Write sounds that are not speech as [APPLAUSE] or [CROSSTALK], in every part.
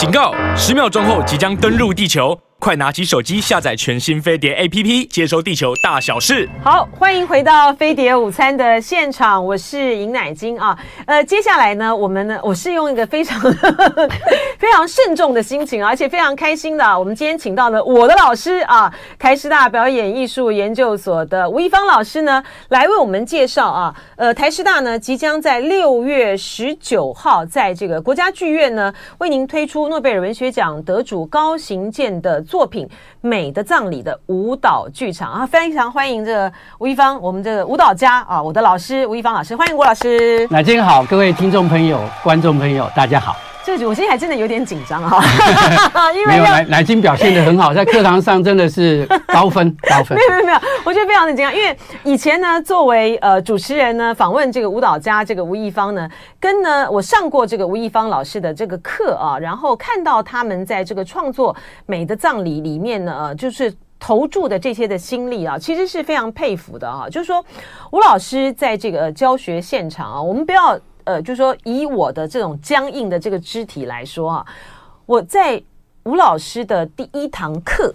警告！十秒钟后即将登陆地球。快拿起手机下载全新飞碟 APP，接收地球大小事。好，欢迎回到飞碟午餐的现场，我是尹乃菁啊。呃，接下来呢，我们呢，我是用一个非常 [LAUGHS] 非常慎重的心情，而且非常开心的。我们今天请到了我的老师啊，台师大表演艺术研究所的吴亦芳老师呢，来为我们介绍啊。呃，台师大呢，即将在六月十九号，在这个国家剧院呢，为您推出诺贝尔文学奖得主高行健的。作品《美的葬礼》的舞蹈剧场啊，非常欢迎这个吴亦芳，我们这个舞蹈家啊，我的老师吴亦芳老师，欢迎吴老师。那今天好，各位听众朋友、观众朋友，大家好。这个我今天还真的有点紧张哈，[LAUGHS] 因为没有乃乃菁表现的很好，在课堂上真的是高分高分。[LAUGHS] 没有没有没有，我觉得非常的紧张，因为以前呢，作为呃主持人呢，访问这个舞蹈家这个吴亦芳呢，跟呢我上过这个吴亦芳老师的这个课啊，然后看到他们在这个创作《美的葬礼》里面呢，呃，就是投注的这些的心力啊，其实是非常佩服的啊。就是说，吴老师在这个教学现场啊，我们不要。呃，就是说，以我的这种僵硬的这个肢体来说啊，我在吴老师的第一堂课，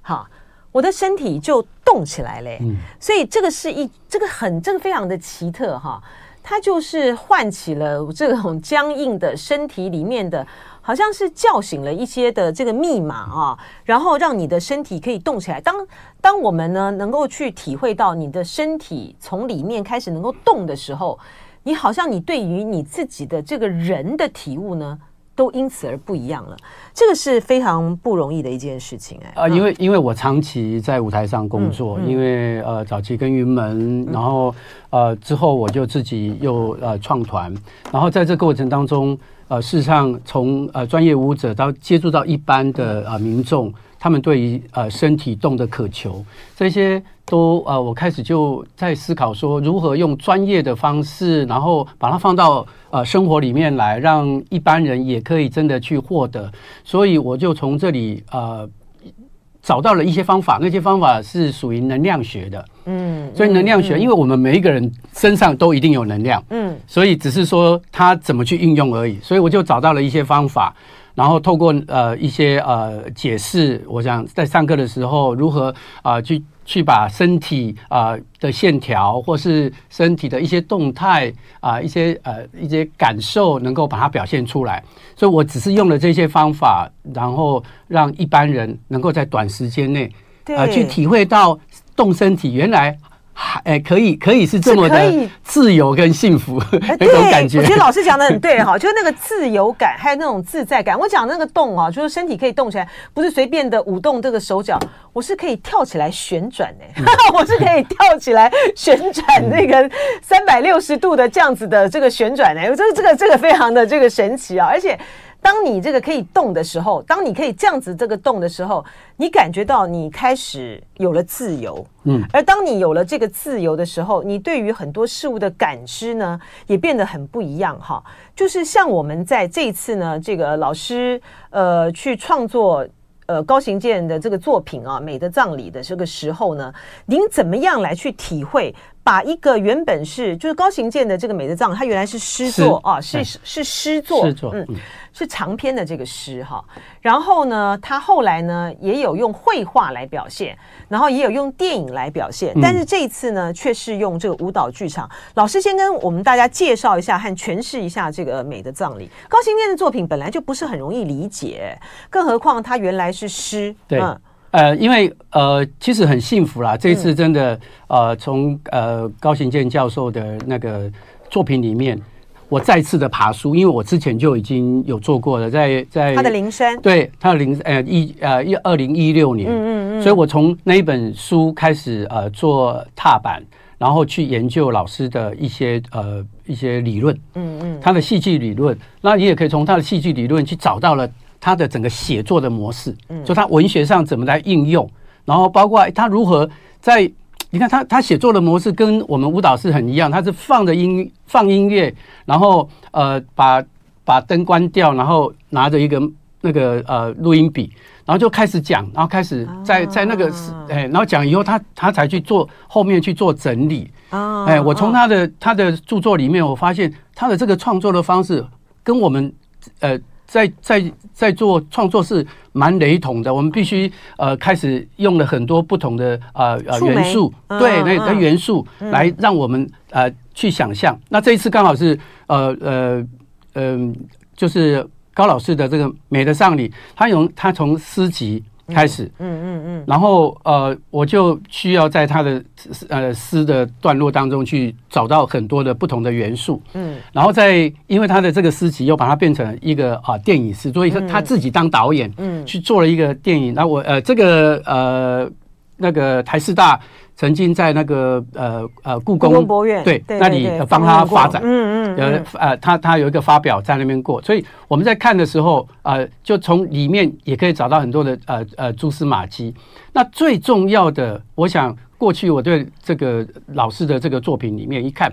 哈，我的身体就动起来嘞。嗯，所以这个是一，这个很，这个非常的奇特哈，它就是唤起了这种僵硬的身体里面的，好像是叫醒了一些的这个密码啊，然后让你的身体可以动起来。当当我们呢能够去体会到你的身体从里面开始能够动的时候。你好像你对于你自己的这个人的体悟呢，都因此而不一样了。这个是非常不容易的一件事情哎。啊，因为因为我长期在舞台上工作，嗯嗯、因为呃早期跟云门，然后呃之后我就自己又呃创团，然后在这个过程当中，呃事实上从呃专业舞者到接触到一般的呃民众。他们对于呃身体动的渴求，这些都呃，我开始就在思考说，如何用专业的方式，然后把它放到呃生活里面来，让一般人也可以真的去获得。所以我就从这里呃找到了一些方法，那些方法是属于能量学的。嗯，所以能量学，因为我们每一个人身上都一定有能量。嗯，所以只是说他怎么去运用而已。所以我就找到了一些方法。然后透过呃一些呃解释，我想在上课的时候如何啊、呃、去去把身体啊、呃、的线条，或是身体的一些动态啊、呃、一些呃一些感受，能够把它表现出来。所以我只是用了这些方法，然后让一般人能够在短时间内啊、呃、去体会到动身体原来。哎，可以，可以是这么的自由跟幸福，[LAUGHS] 那种感觉。我觉得老师讲的很对哈，[LAUGHS] 就是那个自由感，还有那种自在感。我讲那个动啊，就是身体可以动起来，不是随便的舞动这个手脚，我是可以跳起来旋转的，嗯、[LAUGHS] 我是可以跳起来旋转那个三百六十度的这样子的这个旋转的，这个这个这个非常的这个神奇啊，而且。当你这个可以动的时候，当你可以这样子这个动的时候，你感觉到你开始有了自由，嗯，而当你有了这个自由的时候，你对于很多事物的感知呢，也变得很不一样哈。就是像我们在这一次呢，这个老师呃去创作呃高行健的这个作品啊，《美的葬礼》的这个时候呢，您怎么样来去体会？把一个原本是就是高行健的这个美的葬礼，它原来是诗作啊，是是诗作，诗作，嗯，是长篇的这个诗哈。然后呢，他后来呢也有用绘画来表现，然后也有用电影来表现，但是这一次呢却是用这个舞蹈剧场。老师先跟我们大家介绍一下和诠释一下这个美的葬礼。高行健的作品本来就不是很容易理解，更何况他原来是诗，对。呃，因为呃，其实很幸福啦。这一次真的，呃，从呃高行健教授的那个作品里面，我再次的爬书，因为我之前就已经有做过了，在在他的铃声，对他的铃呃一呃一二零一六年，嗯嗯嗯，所以我从那一本书开始呃做踏板，然后去研究老师的一些呃一些理论，嗯嗯，他的戏剧理论，那你也可以从他的戏剧理论去找到了。他的整个写作的模式，嗯。就他文学上怎么来应用，然后包括他如何在，你看他他写作的模式跟我们舞蹈是很一样，他是放着音放音乐，然后呃把把灯关掉，然后拿着一个那个呃录音笔，然后就开始讲，然后开始在在那个哎，然后讲以后他他才去做后面去做整理，哎，我从他的他的著作里面我发现他的这个创作的方式跟我们呃。在在在做创作是蛮雷同的。我们必须呃开始用了很多不同的呃呃元素，嗯、对那那元素来让我们呃去想象。那这一次刚好是呃呃嗯、呃，就是高老师的这个《美的葬礼》，他用他从诗集。开始，嗯嗯嗯，嗯，然后呃，我就需要在他的呃诗的段落当中去找到很多的不同的元素，嗯，然后在因为他的这个诗集又把它变成一个啊电影诗，所以说他自己当导演，嗯，去做了一个电影。那我呃这个呃那个台师大。曾经在那个呃呃故宫博物院对，那里帮他发展，嗯嗯，呃呃他他有一个发表在那边过，所以我们在看的时候呃就从里面也可以找到很多的呃呃蛛丝马迹。那最重要的，我想过去我对这个老师的这个作品里面一看，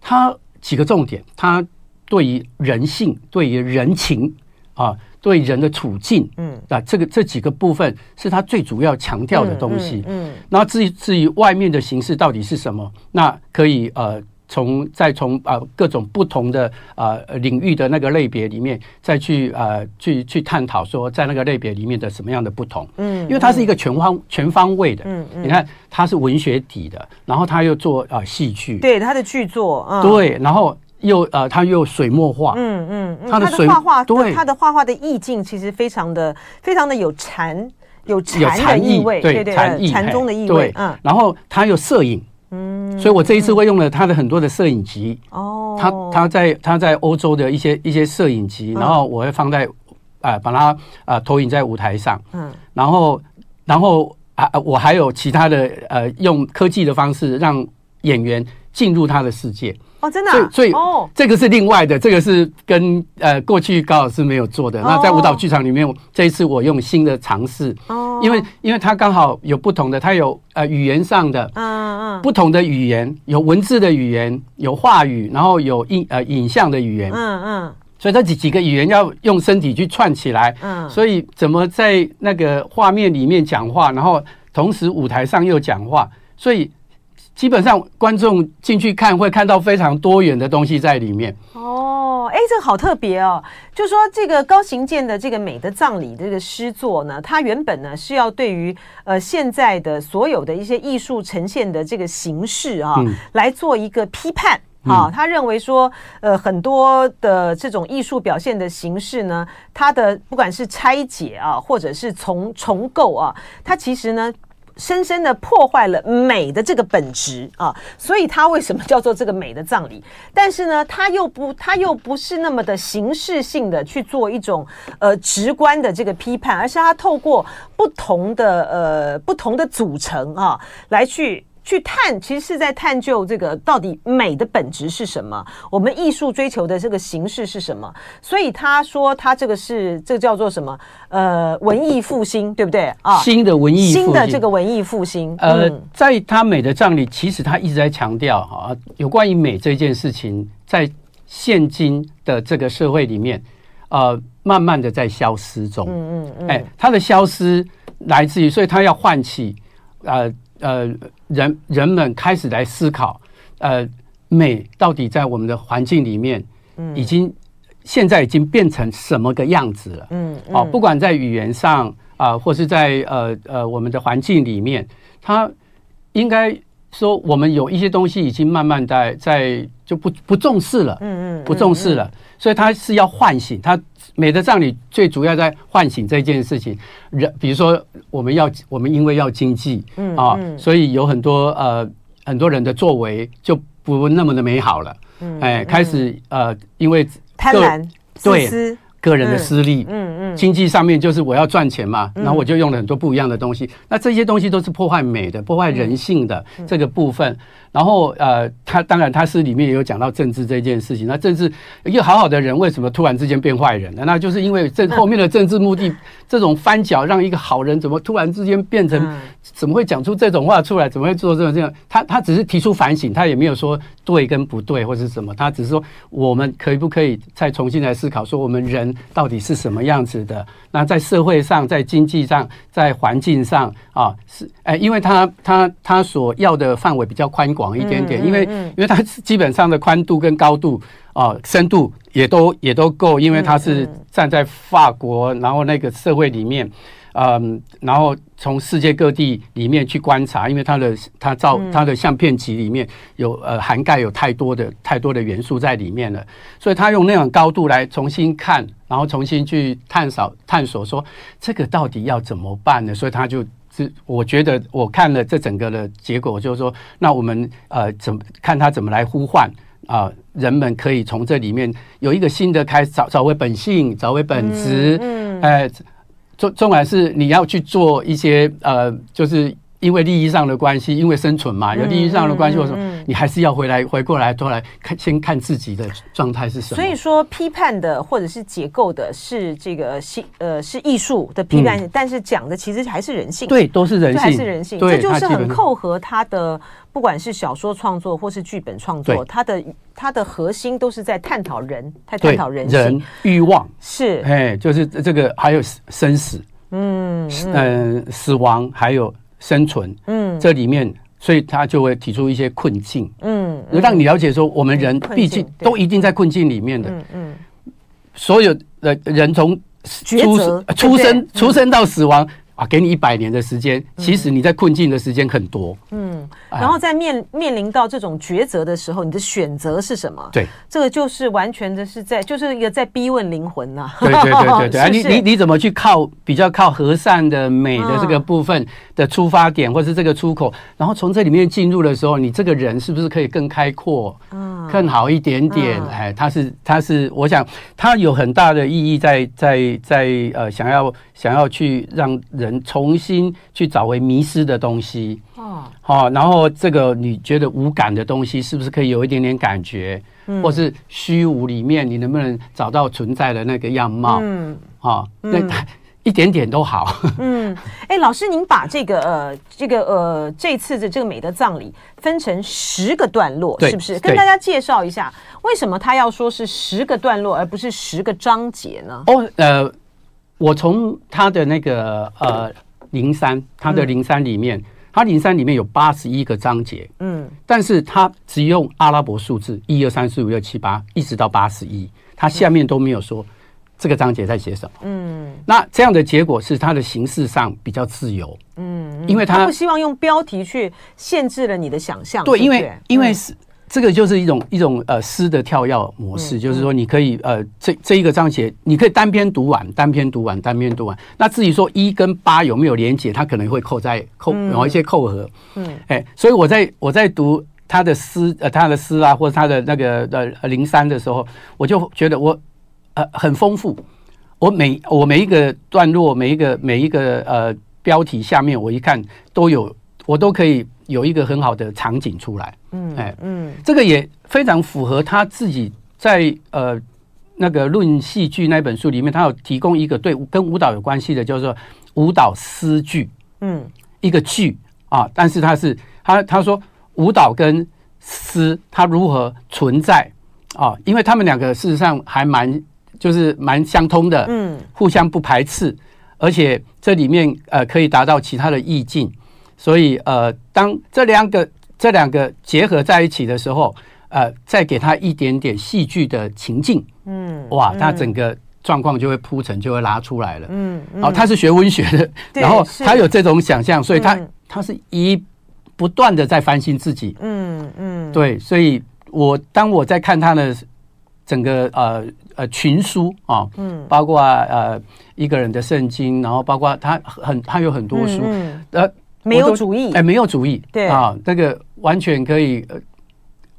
他几个重点，他对于人性，对于人情啊。对人的处境，嗯，啊，这个这几个部分是他最主要强调的东西，嗯，然后至于至于外面的形式到底是什么，那可以呃从再从啊、呃、各种不同的啊、呃、领域的那个类别里面再去啊、呃、去去探讨说在那个类别里面的什么样的不同，嗯，因为它是一个全方全方位的，嗯嗯，你看它是文学底的，然后他又做啊、呃、戏剧，对他的剧作，嗯、对，然后。又呃，他又水墨画，嗯嗯，他的水画画，对他的画画的意境其实非常的非常的有禅有禅的意味，对对禅禅宗的意味，嗯。然后他有摄影，嗯，所以我这一次会用了他的很多的摄影集，哦，他他在他在欧洲的一些一些摄影集，然后我会放在啊，把它啊投影在舞台上，嗯，然后然后啊，我还有其他的呃，用科技的方式让演员进入他的世界。哦，真的、啊，所以，所以这个是另外的，这个是跟呃过去高老师没有做的。那在舞蹈剧场里面，这一次我用新的尝试，哦，因为因为它刚好有不同的，它有呃语言上的，嗯嗯，不同的语言，有文字的语言，有话语，然后有影呃影像的语言，嗯嗯，所以这几几个语言要用身体去串起来，嗯，所以怎么在那个画面里面讲话，然后同时舞台上又讲话，所以。基本上观众进去看会看到非常多元的东西在里面。哦，哎，这个好特别哦！就说这个高行健的这个《美的葬礼》这个诗作呢，它原本呢是要对于呃现在的所有的一些艺术呈现的这个形式啊，嗯、来做一个批判啊。他认为说，呃，很多的这种艺术表现的形式呢，它的不管是拆解啊，或者是重重构啊，它其实呢。深深的破坏了美的这个本质啊，所以它为什么叫做这个美的葬礼？但是呢，它又不，它又不是那么的形式性的去做一种呃直观的这个批判，而是它透过不同的呃不同的组成啊来去。去探，其实是在探究这个到底美的本质是什么，我们艺术追求的这个形式是什么。所以他说他这个是这个叫做什么？呃，文艺复兴，对不对啊？新的文艺复兴，新的这个文艺复兴。呃，在他美的葬礼，其实他一直在强调哈，有关于美这件事情，在现今的这个社会里面，呃，慢慢的在消失中。嗯嗯嗯。哎，它的消失来自于，所以他要唤起，呃。呃，人人们开始来思考，呃，美到底在我们的环境里面，嗯，已经现在已经变成什么个样子了？嗯，嗯哦，不管在语言上啊、呃，或是在呃呃我们的环境里面，它应该说我们有一些东西已经慢慢在在就不不重视了，嗯嗯，不重视了，所以他是要唤醒他。美的葬礼最主要在唤醒这件事情，人比如说我们要我们因为要经济，嗯啊，所以有很多呃很多人的作为就不那么的美好了，嗯，哎，开始呃因为贪婪、对。个人的私利，嗯嗯，经济上面就是我要赚钱嘛，然后我就用了很多不一样的东西，那这些东西都是破坏美的、破坏人性的这个部分。然后呃，他当然他是里面也有讲到政治这件事情。那政治一个好好的人，为什么突然之间变坏人呢？那就是因为这后面的政治目的，这种翻搅让一个好人怎么突然之间变成怎么会讲出这种话出来？怎么会做这种这样？他他只是提出反省，他也没有说对跟不对或是什么，他只是说我们可以不可以再重新来思考，说我们人到底是什么样子的？那在社会上、在经济上、在环境上啊，是哎，因为他他他所要的范围比较宽广一点点，因为因为他基本上的宽度跟高度啊深度也都也都够，因为他是站在法国，然后那个社会里面。嗯，然后从世界各地里面去观察，因为它的它照它的相片集里面有呃涵盖有太多的太多的元素在里面了，所以他用那种高度来重新看，然后重新去探索探索说这个到底要怎么办呢？所以他就是我觉得我看了这整个的结果，就是说那我们呃怎么看他怎么来呼唤啊、呃？人们可以从这里面有一个新的开始，找找回本性，找回本质，嗯，哎。重重点是你要去做一些呃，就是因为利益上的关系，因为生存嘛，有利益上的关系，或者说你还是要回来回过来，都来看先看自己的状态是什么。所以说，批判的或者是解构的是这个新呃是艺术的批判，嗯、但是讲的其实还是人性。对，都是人性，还是人性。这就是很扣合他的。不管是小说创作或是剧本创作，它的它的核心都是在探讨人，在探讨人性、人欲望是，哎，就是这个，还有生死，嗯嗯，死亡，还有生存，嗯，这里面，所以他就会提出一些困境，嗯，让你了解说，我们人毕竟都一定在困境里面的，嗯嗯，所有的人从出出生出生到死亡。啊，给你一百年的时间，其实你在困境的时间很多。嗯，然后在面面临到这种抉择的时候，你的选择是什么？对，这个就是完全的是在，就是一个在逼问灵魂呐。对对对对对，[LAUGHS] 啊，你你你怎么去靠比较靠和善的美的这个部分的出发点，或是这个出口，然后从这里面进入的时候，你这个人是不是可以更开阔，嗯，更好一点点？哎，他是他是，我想他有很大的意义在在在呃，想要想要去让。人重新去找回迷失的东西哦，好，然后这个你觉得无感的东西，是不是可以有一点点感觉？嗯，或是虚无里面，你能不能找到存在的那个样貌？嗯，好，那一点点都好。嗯，[LAUGHS] 哎，老师，您把这个呃，这个呃，这次的这个美的葬礼分成十个段落，是不是？跟大家介绍一下，为什么他要说是十个段落，而不是十个章节呢？哦，呃。我从他的那个呃零三，他的零三里面，他零三里面有八十一个章节，嗯，但是他只用阿拉伯数字一二三四五六七八，一直到八十一，他下面都没有说这个章节在写什么，嗯，那这样的结果是他的形式上比较自由，嗯，因为他不希望用标题去限制了你的想象，对，因为因为是。这个就是一种一种呃诗的跳跃模式，就是说你可以呃这这一个章节，你可以单篇读完，单篇读完，单篇读完。那至于说一跟八有没有连结，它可能会扣在扣某一些扣合。嗯，哎，所以我在我在读他的诗呃他的诗啊，或者他的那个呃零三的时候，我就觉得我呃很丰富。我每我每一个段落，每一个每一个呃标题下面，我一看都有，我都可以。有一个很好的场景出来，嗯，哎，嗯，这个也非常符合他自己在呃那个《论戏剧》那本书里面，他有提供一个对跟舞蹈有关系的，叫做舞蹈诗句，嗯，一个剧啊，但是他是他他说舞蹈跟诗它如何存在啊？因为他们两个事实上还蛮就是蛮相通的，嗯，互相不排斥，而且这里面呃可以达到其他的意境。所以，呃，当这两个这两个结合在一起的时候，呃，再给他一点点戏剧的情境，嗯，哇，他整个状况就会铺陈，就会拉出来了，嗯，哦，他是学文学的，然后他有这种想象，所以他他是一不断的在翻新自己，嗯嗯，对，所以我当我在看他的整个呃呃群书啊，嗯，包括呃一个人的圣经，然后包括他很他有很多书，呃。没有主义，哎，没有主义，对。啊，这个完全可以，呃，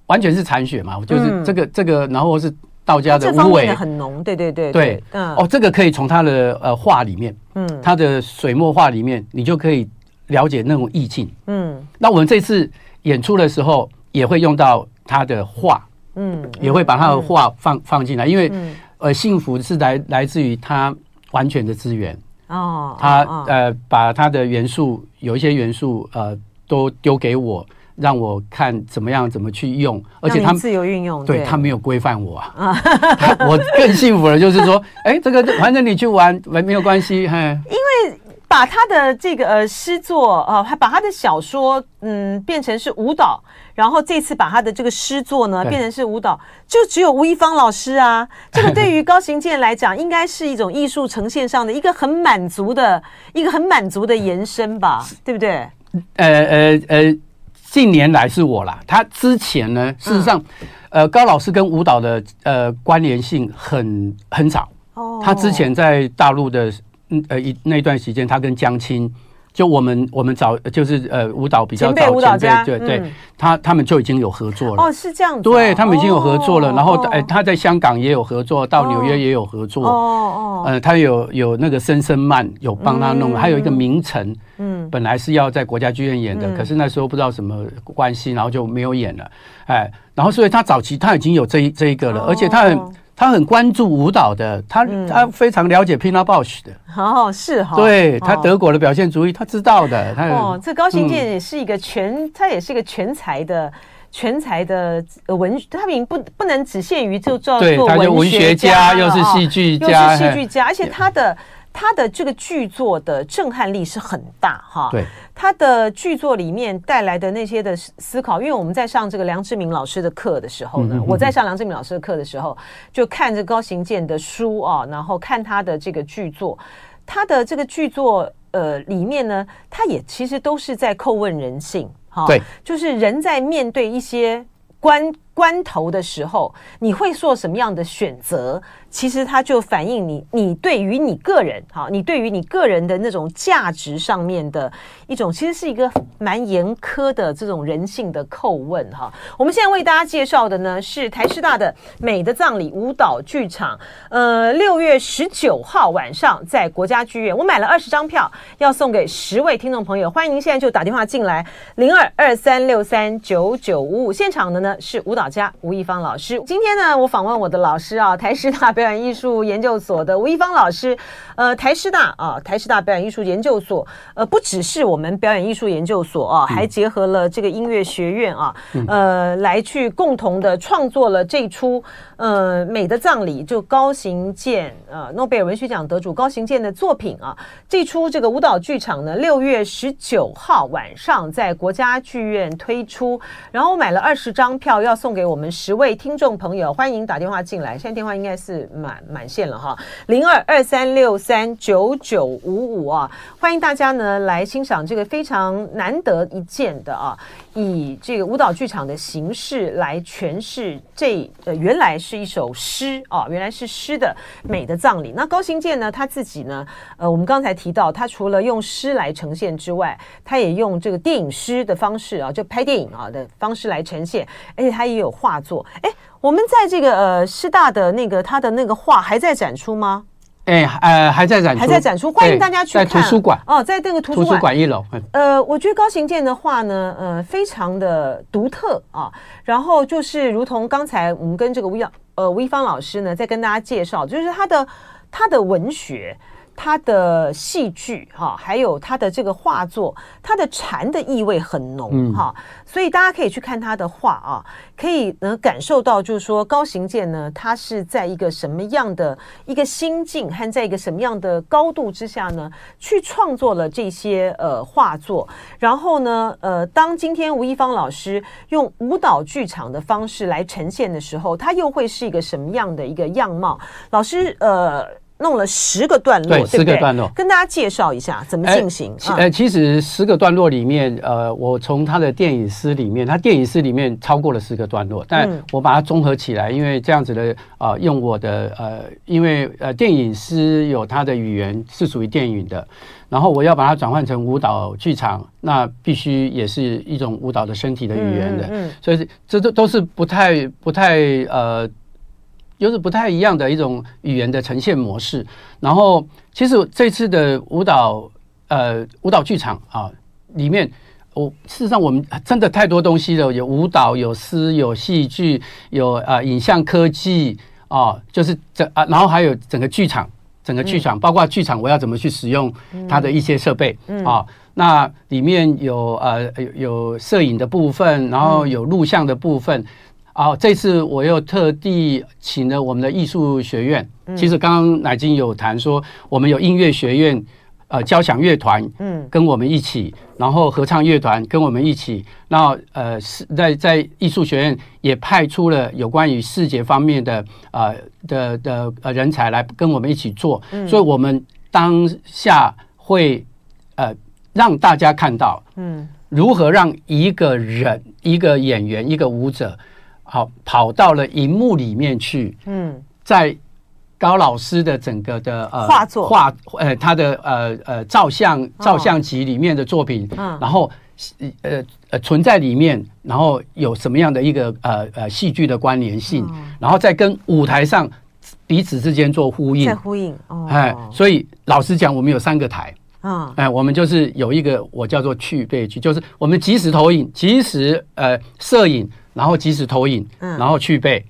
完全是残血嘛，就是这个这个，然后是道家的无为很浓，对对对对，嗯，哦，这个可以从他的呃画里面，嗯，他的水墨画里面，你就可以了解那种意境，嗯，那我们这次演出的时候也会用到他的画，嗯，也会把他的画放放进来，因为呃，幸福是来来自于他完全的资源。哦，他哦呃把他的元素有一些元素呃都丢给我。让我看怎么样怎么去用，而且他们自由运用，对，他没有规范我啊。[LAUGHS] 我更幸福了，就是说，哎，这个反正你去玩没没有关系，嘿。因为把他的这个呃诗作啊，还把他的小说嗯变成是舞蹈，然后这次把他的这个诗作呢变成是舞蹈，就只有吴亦芳老师啊。[LAUGHS] 这个对于高行健来讲，应该是一种艺术呈现上的一个很满足的一个很满足的延伸吧，对不对？呃呃呃。近年来是我啦，他之前呢，事实上，呃，高老师跟舞蹈的呃关联性很很少。哦，他之前在大陆的嗯呃一那段时间，他跟江青。就我们我们早就是呃舞蹈比较早前辈舞蹈家对对，他他们就已经有合作了哦，是这样子，对他们已经有合作了，然后哎他在香港也有合作，到纽约也有合作哦哦，呃他有有那个声声慢有帮他弄，还有一个名城，嗯，本来是要在国家剧院演的，可是那时候不知道什么关系，然后就没有演了，哎，然后所以他早期他已经有这一这一个了，而且他很。他很关注舞蹈的，他他非常了解 Pina Bausch 的，哦，是哈，对他德国的表现主义，他知道的。他哦，这高行健也是一个全，他也是一个全才的全才的文，他们不不能只限于就做做文学家，又是戏剧家，又是戏剧家，而且他的。他的这个剧作的震撼力是很大哈，对，他的剧作里面带来的那些的思考，因为我们在上这个梁志明老师的课的时候呢，我在上梁志明老师的课的时候，就看着高行健的书啊，然后看他的这个剧作，他的这个剧作呃里面呢，他也其实都是在叩问人性哈，对，就是人在面对一些关关头的时候，你会做什么样的选择？其实它就反映你，你对于你个人，哈，你对于你个人的那种价值上面的一种，其实是一个蛮严苛的这种人性的叩问，哈。我们现在为大家介绍的呢是台师大的美的葬礼舞蹈剧场，呃，六月十九号晚上在国家剧院，我买了二十张票，要送给十位听众朋友，欢迎您现在就打电话进来，零二二三六三九九五五，现场的呢是舞蹈家吴亦芳老师。今天呢，我访问我的老师啊，台师大表演艺术研究所的吴亦芳老师，呃，台师大啊，台师大表演艺术研究所，呃，不只是我们表演艺术研究所啊，还结合了这个音乐学院啊，呃，来去共同的创作了这出呃美的葬礼，就高行健呃诺贝尔文学奖得主高行健的作品啊，这出这个舞蹈剧场呢，六月十九号晚上在国家剧院推出，然后我买了二十张票要送给我们十位听众朋友，欢迎打电话进来，现在电话应该是满满线了哈，零二二三六三九九五五啊，欢迎大家呢来欣赏这个非常难得一见的啊，以这个舞蹈剧场的形式来诠释这呃原来是一首诗啊，原来是诗的美的葬礼。那高行健呢，他自己呢，呃，我们刚才提到，他除了用诗来呈现之外，他也用这个电影诗的方式啊，就拍电影啊的方式来呈现，而且他也有画作，哎。我们在这个呃师大的那个他的那个画还在展出吗？哎，呃，还在展出，还在展出，欢迎大家去看。在图书馆哦，在那个图书馆，图书馆一楼。呃，我觉得高行健的话呢，呃，非常的独特啊。然后就是如同刚才我们跟这个吴耀呃吴一芳老师呢，在跟大家介绍，就是他的他的文学。他的戏剧哈，还有他的这个画作，他的禅的意味很浓哈，所以大家可以去看他的画啊，可以能感受到，就是说高行健呢，他是在一个什么样的一个心境和在一个什么样的高度之下呢，去创作了这些呃画作，然后呢，呃，当今天吴亦芳老师用舞蹈剧场的方式来呈现的时候，他又会是一个什么样的一个样貌？老师呃。弄了十个段落，对，十个段落，跟大家介绍一下怎么进行。呃，其实十个段落里面，呃，我从他的电影诗里面，他电影诗里面超过了十个段落，但我把它综合起来，因为这样子的啊、呃，用我的呃，因为呃，电影诗有它的语言是属于电影的，然后我要把它转换成舞蹈剧场，那必须也是一种舞蹈的身体的语言的，嗯，所以这都都是不太不太呃。就是不太一样的一种语言的呈现模式。然后，其实这次的舞蹈呃舞蹈剧场啊里面，我事实上我们真的太多东西了，有舞蹈，有诗，有戏剧，有啊、呃、影像科技啊，就是这啊，然后还有整个剧场整个剧场，包括剧场我要怎么去使用它的一些设备啊。那里面有呃有有摄影的部分，然后有录像的部分。啊，这次我又特地请了我们的艺术学院。其实刚刚乃金有谈说，我们有音乐学院。呃，交响乐团，嗯，跟我们一起，嗯、然后合唱乐团跟我们一起，那呃是在在艺术学院也派出了有关于视觉方面的呃的的呃人才来跟我们一起做，嗯、所以我们当下会呃让大家看到，嗯，如何让一个人、一个演员、一个舞者，好跑到了荧幕里面去，嗯，在。高老师的整个的呃画作。画呃他的呃呃照相照相集里面的作品，嗯，然后呃呃存在里面，然后有什么样的一个呃呃戏剧的关联性，然后再跟舞台上彼此之间做呼应，在呼应哦，哎，所以老实讲，我们有三个台，嗯，哎，我们就是有一个我叫做去背剧，就是我们即时投影、即时呃摄影，然后即时投影，嗯，然后去背。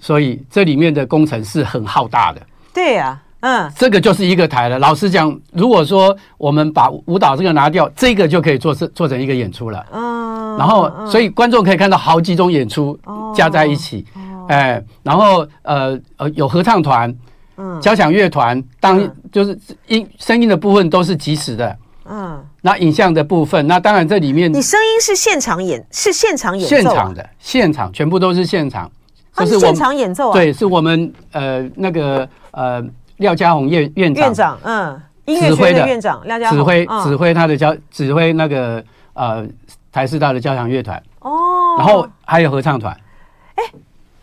所以这里面的工程是很浩大的。对呀，嗯，这个就是一个台了。老实讲，如果说我们把舞蹈这个拿掉，这个就可以做成做成一个演出了。嗯，然后所以观众可以看到好几种演出加在一起。哎，然后呃呃有合唱团，嗯，交响乐团，当就是音声音的部分都是即时的。嗯，那影像的部分，那当然这里面你声音是现场演，是现场演奏现场的，现场全部都是现场。就是现场演奏啊？对，是我们呃那个呃廖家宏院院长，院长嗯，音乐学院的院长廖家宏指挥指挥他的交指挥那个呃台师大的交响乐团哦，然后还有合唱团。哎，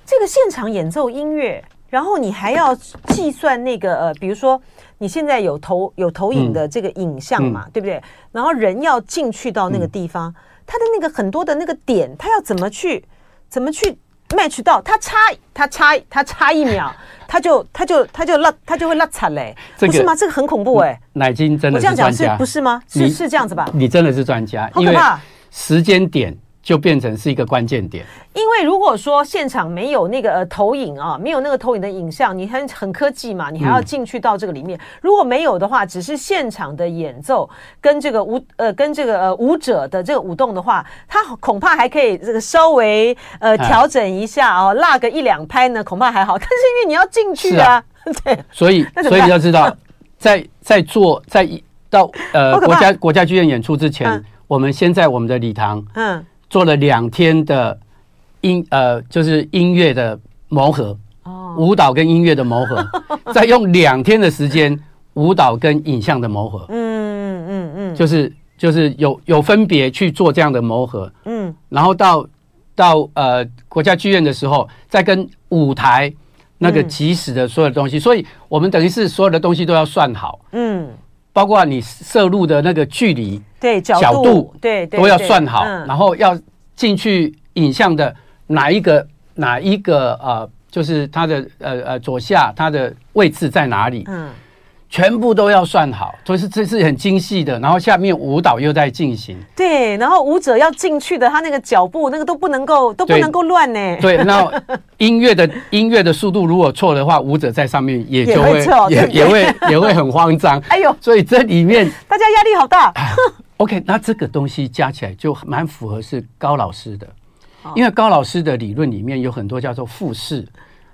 这个现场演奏音乐，然后你还要计算那个呃，比如说你现在有投有投影的这个影像嘛，对不对？然后人要进去到那个地方，他的那个很多的那个点，他要怎么去怎么去？match 到他差他差他差一秒，[LAUGHS] 他就他就他就落他就会落惨嘞，不是吗？这个很恐怖哎。奶金真的是，我这样讲是不是吗？是是这样子吧？你真的是专家，好可怕，时间点。就变成是一个关键点，因为如果说现场没有那个呃投影啊，没有那个投影的影像，你很很科技嘛，你还要进去到这个里面。嗯、如果没有的话，只是现场的演奏跟这个舞呃跟这个呃舞者的这个舞动的话，他恐怕还可以这个稍微呃调整一下哦，落个一两拍呢，恐怕还好。但是因为你要进去啊，啊 [LAUGHS] 对，所以所以你要知道，[LAUGHS] 在在做在到呃国家国家剧院演出之前，嗯、我们先在我们的礼堂嗯。做了两天的音呃，就是音乐的磨合，哦，舞蹈跟音乐的磨合，[LAUGHS] 再用两天的时间舞蹈跟影像的磨合，嗯嗯嗯。嗯，就是就是有有分别去做这样的磨合，嗯，然后到到呃国家剧院的时候，再跟舞台那个即时的所有的东西，所以我们等于是所有的东西都要算好，嗯。包括你摄入的那个距离，对角度，对都要算好，嗯、然后要进去影像的哪一个哪一个呃，就是它的呃呃左下它的位置在哪里？嗯。全部都要算好，所以是这是很精细的。然后下面舞蹈又在进行，对，然后舞者要进去的，他那个脚步那个都不能够都不能够乱呢。对，然后 [LAUGHS] 音乐的音乐的速度如果错的话，舞者在上面也就会也也会也会很慌张。[LAUGHS] 哎呦，所以这里面 [LAUGHS] 大家压力好大。OK，那这个东西加起来就蛮符合是高老师的，因为高老师的理论里面有很多叫做复式，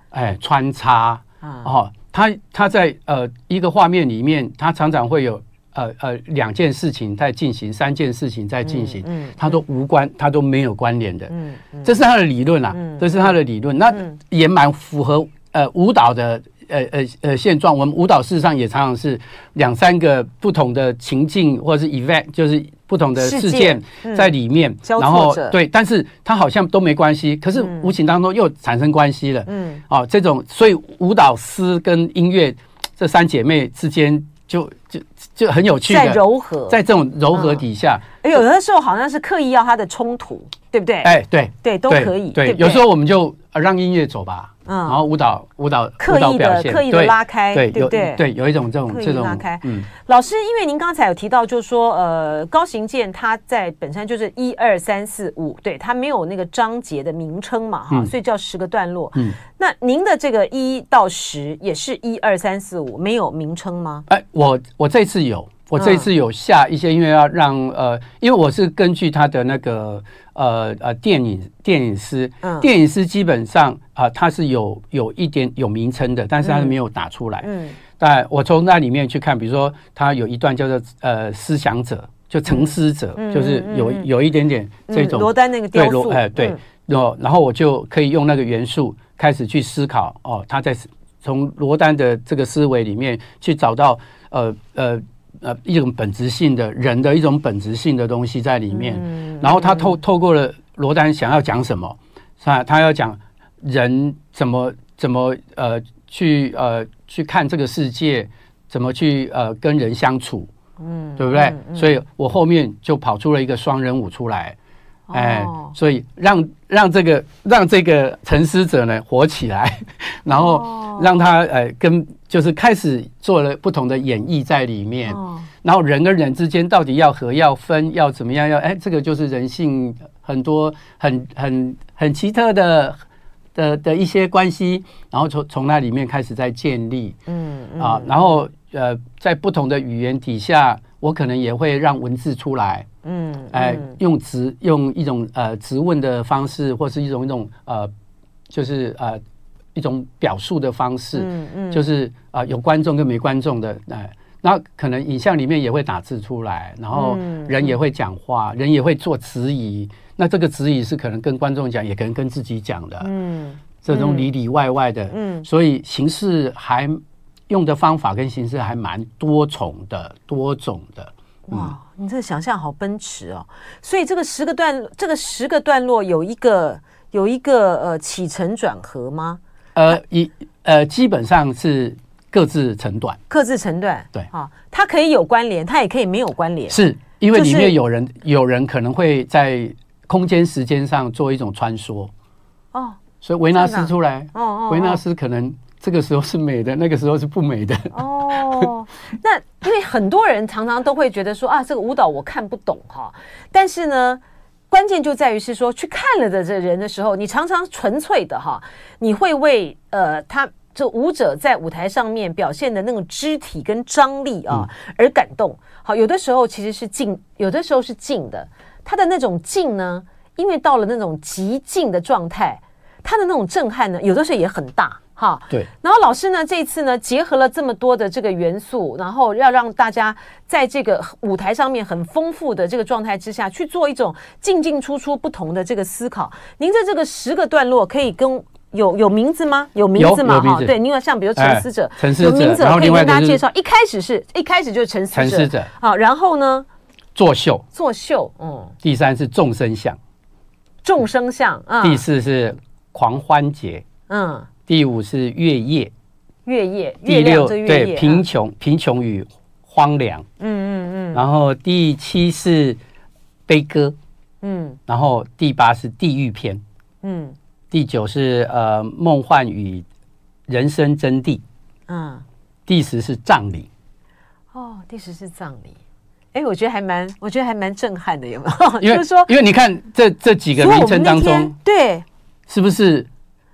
哎，穿插哦。他他在呃一个画面里面，他常常会有呃呃两件事情在进行，三件事情在进行，嗯，他都无关，他都没有关联的，嗯，这是他的理论啊，这是他的理论，那也蛮符合呃舞蹈的呃呃呃现状。我们舞蹈事实上也常常是两三个不同的情境或者是 event，就是。不同的事件在里面，然后对，但是它好像都没关系，可是无形当中又产生关系了。嗯，哦，这种所以舞蹈师跟音乐这三姐妹之间就就就很有趣的，在柔和，在这种柔和底下，有的时候好像是刻意要它的冲突，对不对？哎，对对都可以。对，有时候我们就让音乐走吧。嗯，然后舞蹈舞蹈刻意的刻意的拉开，对对对对，有一种这种这种拉开。嗯，老师，因为您刚才有提到，就是说呃，高行健他在本身就是一二三四五，对，他没有那个章节的名称嘛，哈，所以叫十个段落。嗯，那您的这个一到十也是一二三四五，没有名称吗？哎，我我这次有。我这次有下一些，因为要让呃，因为我是根据他的那个呃呃电影电影师，电影师基本上啊，他是有有一点有名称的，但是他是没有打出来。嗯，但我从那里面去看，比如说他有一段叫做呃思想者，就沉思者，就是有有一点点这种罗丹那个雕塑，哎对，然后然后我就可以用那个元素开始去思考哦，他在从罗丹的这个思维里面去找到呃呃。呃，一种本质性的人的一种本质性的东西在里面，嗯、然后他透透过了罗丹想要讲什么，是吧？他要讲人怎么怎么呃去呃去看这个世界，怎么去呃跟人相处，嗯，对不对？嗯嗯、所以我后面就跑出了一个双人舞出来，哎，哦、所以让让这个让这个沉思者呢活起来，[LAUGHS] 然后让他呃跟。就是开始做了不同的演绎在里面，然后人跟人之间到底要和要分要怎么样要哎，这个就是人性很多很很很奇特的的的一些关系，然后从从那里面开始在建立，嗯。啊，然后呃，在不同的语言底下，我可能也会让文字出来，嗯，哎，用质用一种呃质问的方式，或是一种一种呃，就是呃。一种表述的方式，嗯嗯，就是啊，有观众跟没观众的，哎，那可能影像里面也会打字出来，然后人也会讲话，人也会做质疑。那这个质疑是可能跟观众讲，也可能跟自己讲的，嗯，这种里里外外的，嗯，所以形式还用的方法跟形式还蛮多重的、多种的。哇，你这个想象好奔驰哦！所以这个十个段，这个十个段落有一个有一个呃起承转合吗？呃，一呃，基本上是各自成段，各自成段，对。啊，它可以有关联，它也可以没有关联，是因为里面有人，有人可能会在空间时间上做一种穿梭，哦，所以维纳斯出来，哦哦，维纳斯可能这个时候是美的，那个时候是不美的，哦，那因为很多人常常都会觉得说啊，这个舞蹈我看不懂哈，但是呢。关键就在于是说，去看了的这人的时候，你常常纯粹的哈，你会为呃他这舞者在舞台上面表现的那种肢体跟张力啊而感动。好，有的时候其实是静，有的时候是静的。他的那种静呢，因为到了那种极静的状态，他的那种震撼呢，有的时候也很大。哈，对。然后老师呢，这一次呢，结合了这么多的这个元素，然后要让大家在这个舞台上面很丰富的这个状态之下去做一种进进出出不同的这个思考。您的这个十个段落可以跟有有名字吗？有名字吗？哈，对，另外像比如沉思者，沉思者，有名字可以跟大家介绍。一开始是一开始就是沉思者，沉思者。好，然后呢，作秀，作秀，嗯。第三是众生相，众生相，嗯。第四是狂欢节，嗯。第五是月夜，月夜。第六对贫穷，贫穷与荒凉。嗯嗯嗯。然后第七是悲歌。嗯。然后第八是地狱篇。嗯。第九是呃梦幻与人生真谛。嗯。第十是葬礼。哦，第十是葬礼。哎，我觉得还蛮，我觉得还蛮震撼的，有没有？因为 [LAUGHS] 说，因为你看这这几个名称当中，对，是不是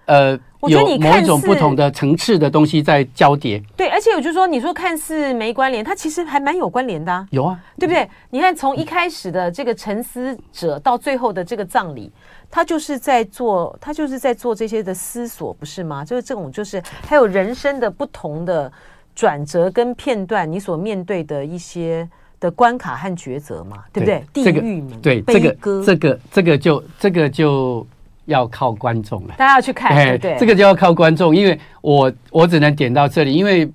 呃？我觉得你看某一种不同的层次的东西在交叠，对，而且我就说，你说看似没关联，它其实还蛮有关联的啊。有啊，对不对？你看从一开始的这个沉思者到最后的这个葬礼，他就是在做，他就是在做这些的思索，不是吗？就是这种，就是还有人生的不同的转折跟片段，你所面对的一些的关卡和抉择嘛，对不对？地狱门，对这个，这个，这个就这个就。要靠观众了，大家要去看，对对，这个就要靠观众，因为我我只能点到这里，因为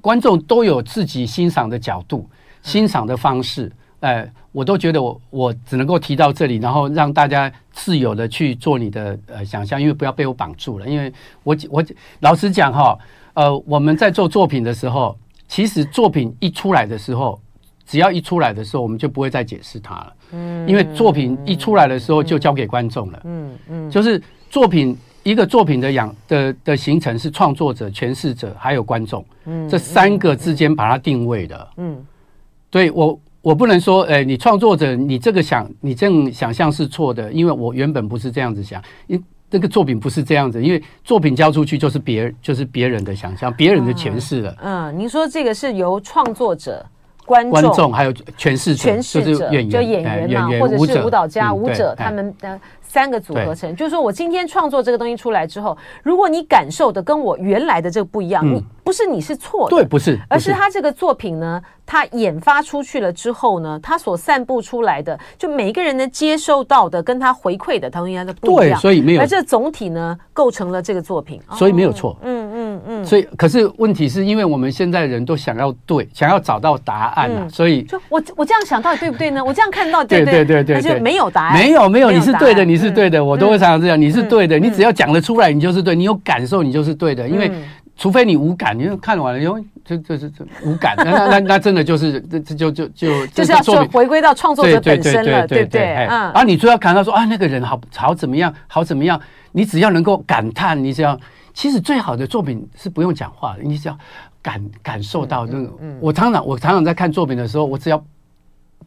观众都有自己欣赏的角度、欣赏的方式，哎，我都觉得我我只能够提到这里，然后让大家自由的去做你的呃想象，因为不要被我绑住了，因为我我老实讲哈，呃，我们在做作品的时候，其实作品一出来的时候。只要一出来的时候，我们就不会再解释它了。嗯，因为作品一出来的时候就交给观众了。嗯嗯，就是作品一个作品的养的的形成是创作者、诠释者还有观众，嗯，这三个之间把它定位的，嗯，对我我不能说，哎，你创作者你这个想你这样想象是错的，因为我原本不是这样子想，因这个作品不是这样子，因为作品交出去就是别人就是别人的想象，别人的诠释了，嗯，您说这个是由创作者。观众。还有诠释者，就演员嘛，或者是舞蹈家、舞者，他们的三个组合成。就是说我今天创作这个东西出来之后，如果你感受的跟我原来的这个不一样，你不是你是错的，对，不是，而是他这个作品呢，他演发出去了之后呢，他所散布出来的，就每一个人能接受到的，跟他回馈的，他应该都不一样。对，所以没有，而这总体呢，构成了这个作品，所以没有错。嗯。嗯嗯，所以可是问题是因为我们现在人都想要对，想要找到答案啊，所以就我我这样想到底对不对呢？我这样看到对对对对对，没有答案，没有没有，你是对的，你是对的，我都会常常这样，你是对的，你只要讲得出来，你就是对，你有感受，你就是对的，因为除非你无感，你就看完了，因为这这是这无感，那那那真的就是这这就就就就是要说回归到创作者本身了，对不对？嗯，而你最要看到说啊，那个人好好怎么样，好怎么样，你只要能够感叹，你只要。其实最好的作品是不用讲话的，你只要感感受到那个。我常常我常常在看作品的时候，我只要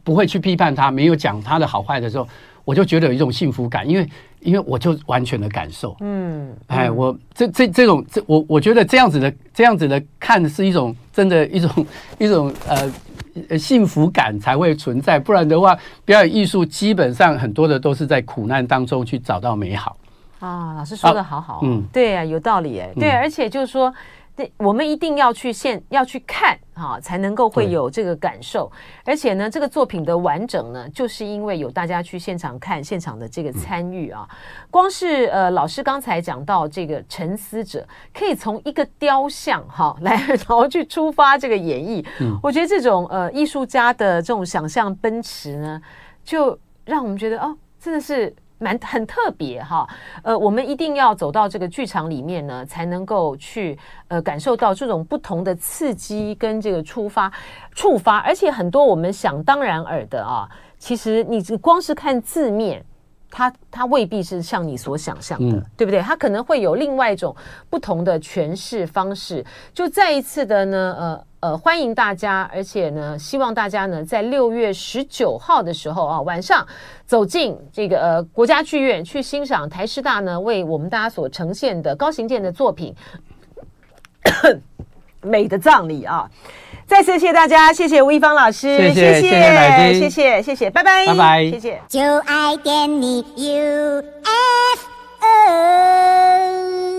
不会去批判他，没有讲他的好坏的时候，我就觉得有一种幸福感，因为因为我就完全的感受。嗯，哎，我这这这种这我我觉得这样子的这样子的看是一种真的一种 [LAUGHS] 一种呃幸福感才会存在，不然的话，表演艺术基本上很多的都是在苦难当中去找到美好。啊，老师说的好好，啊，嗯，对啊，有道理哎，对，而且就是说，对，我们一定要去现要去看啊，才能够会有这个感受。而且呢，这个作品的完整呢，就是因为有大家去现场看现场的这个参与啊。光是呃，老师刚才讲到这个沉思者，可以从一个雕像哈 [LAUGHS] 来，然后去出发这个演绎。我觉得这种呃艺术家的这种想象奔驰呢，就让我们觉得哦，真的是。蛮很特别哈，呃，我们一定要走到这个剧场里面呢，才能够去呃感受到这种不同的刺激跟这个触发触发，而且很多我们想当然耳的啊，其实你光是看字面，它它未必是像你所想象的，嗯、对不对？它可能会有另外一种不同的诠释方式。就再一次的呢，呃。呃，欢迎大家，而且呢，希望大家呢，在六月十九号的时候啊，晚上走进这个呃国家剧院，去欣赏台师大呢为我们大家所呈现的高行健的作品《[COUGHS] 美的葬礼》啊！再次谢谢大家，谢谢吴亦芳老师，谢谢，谢谢，谢谢，谢谢，拜拜，拜拜，谢谢。就爱点你 U F N。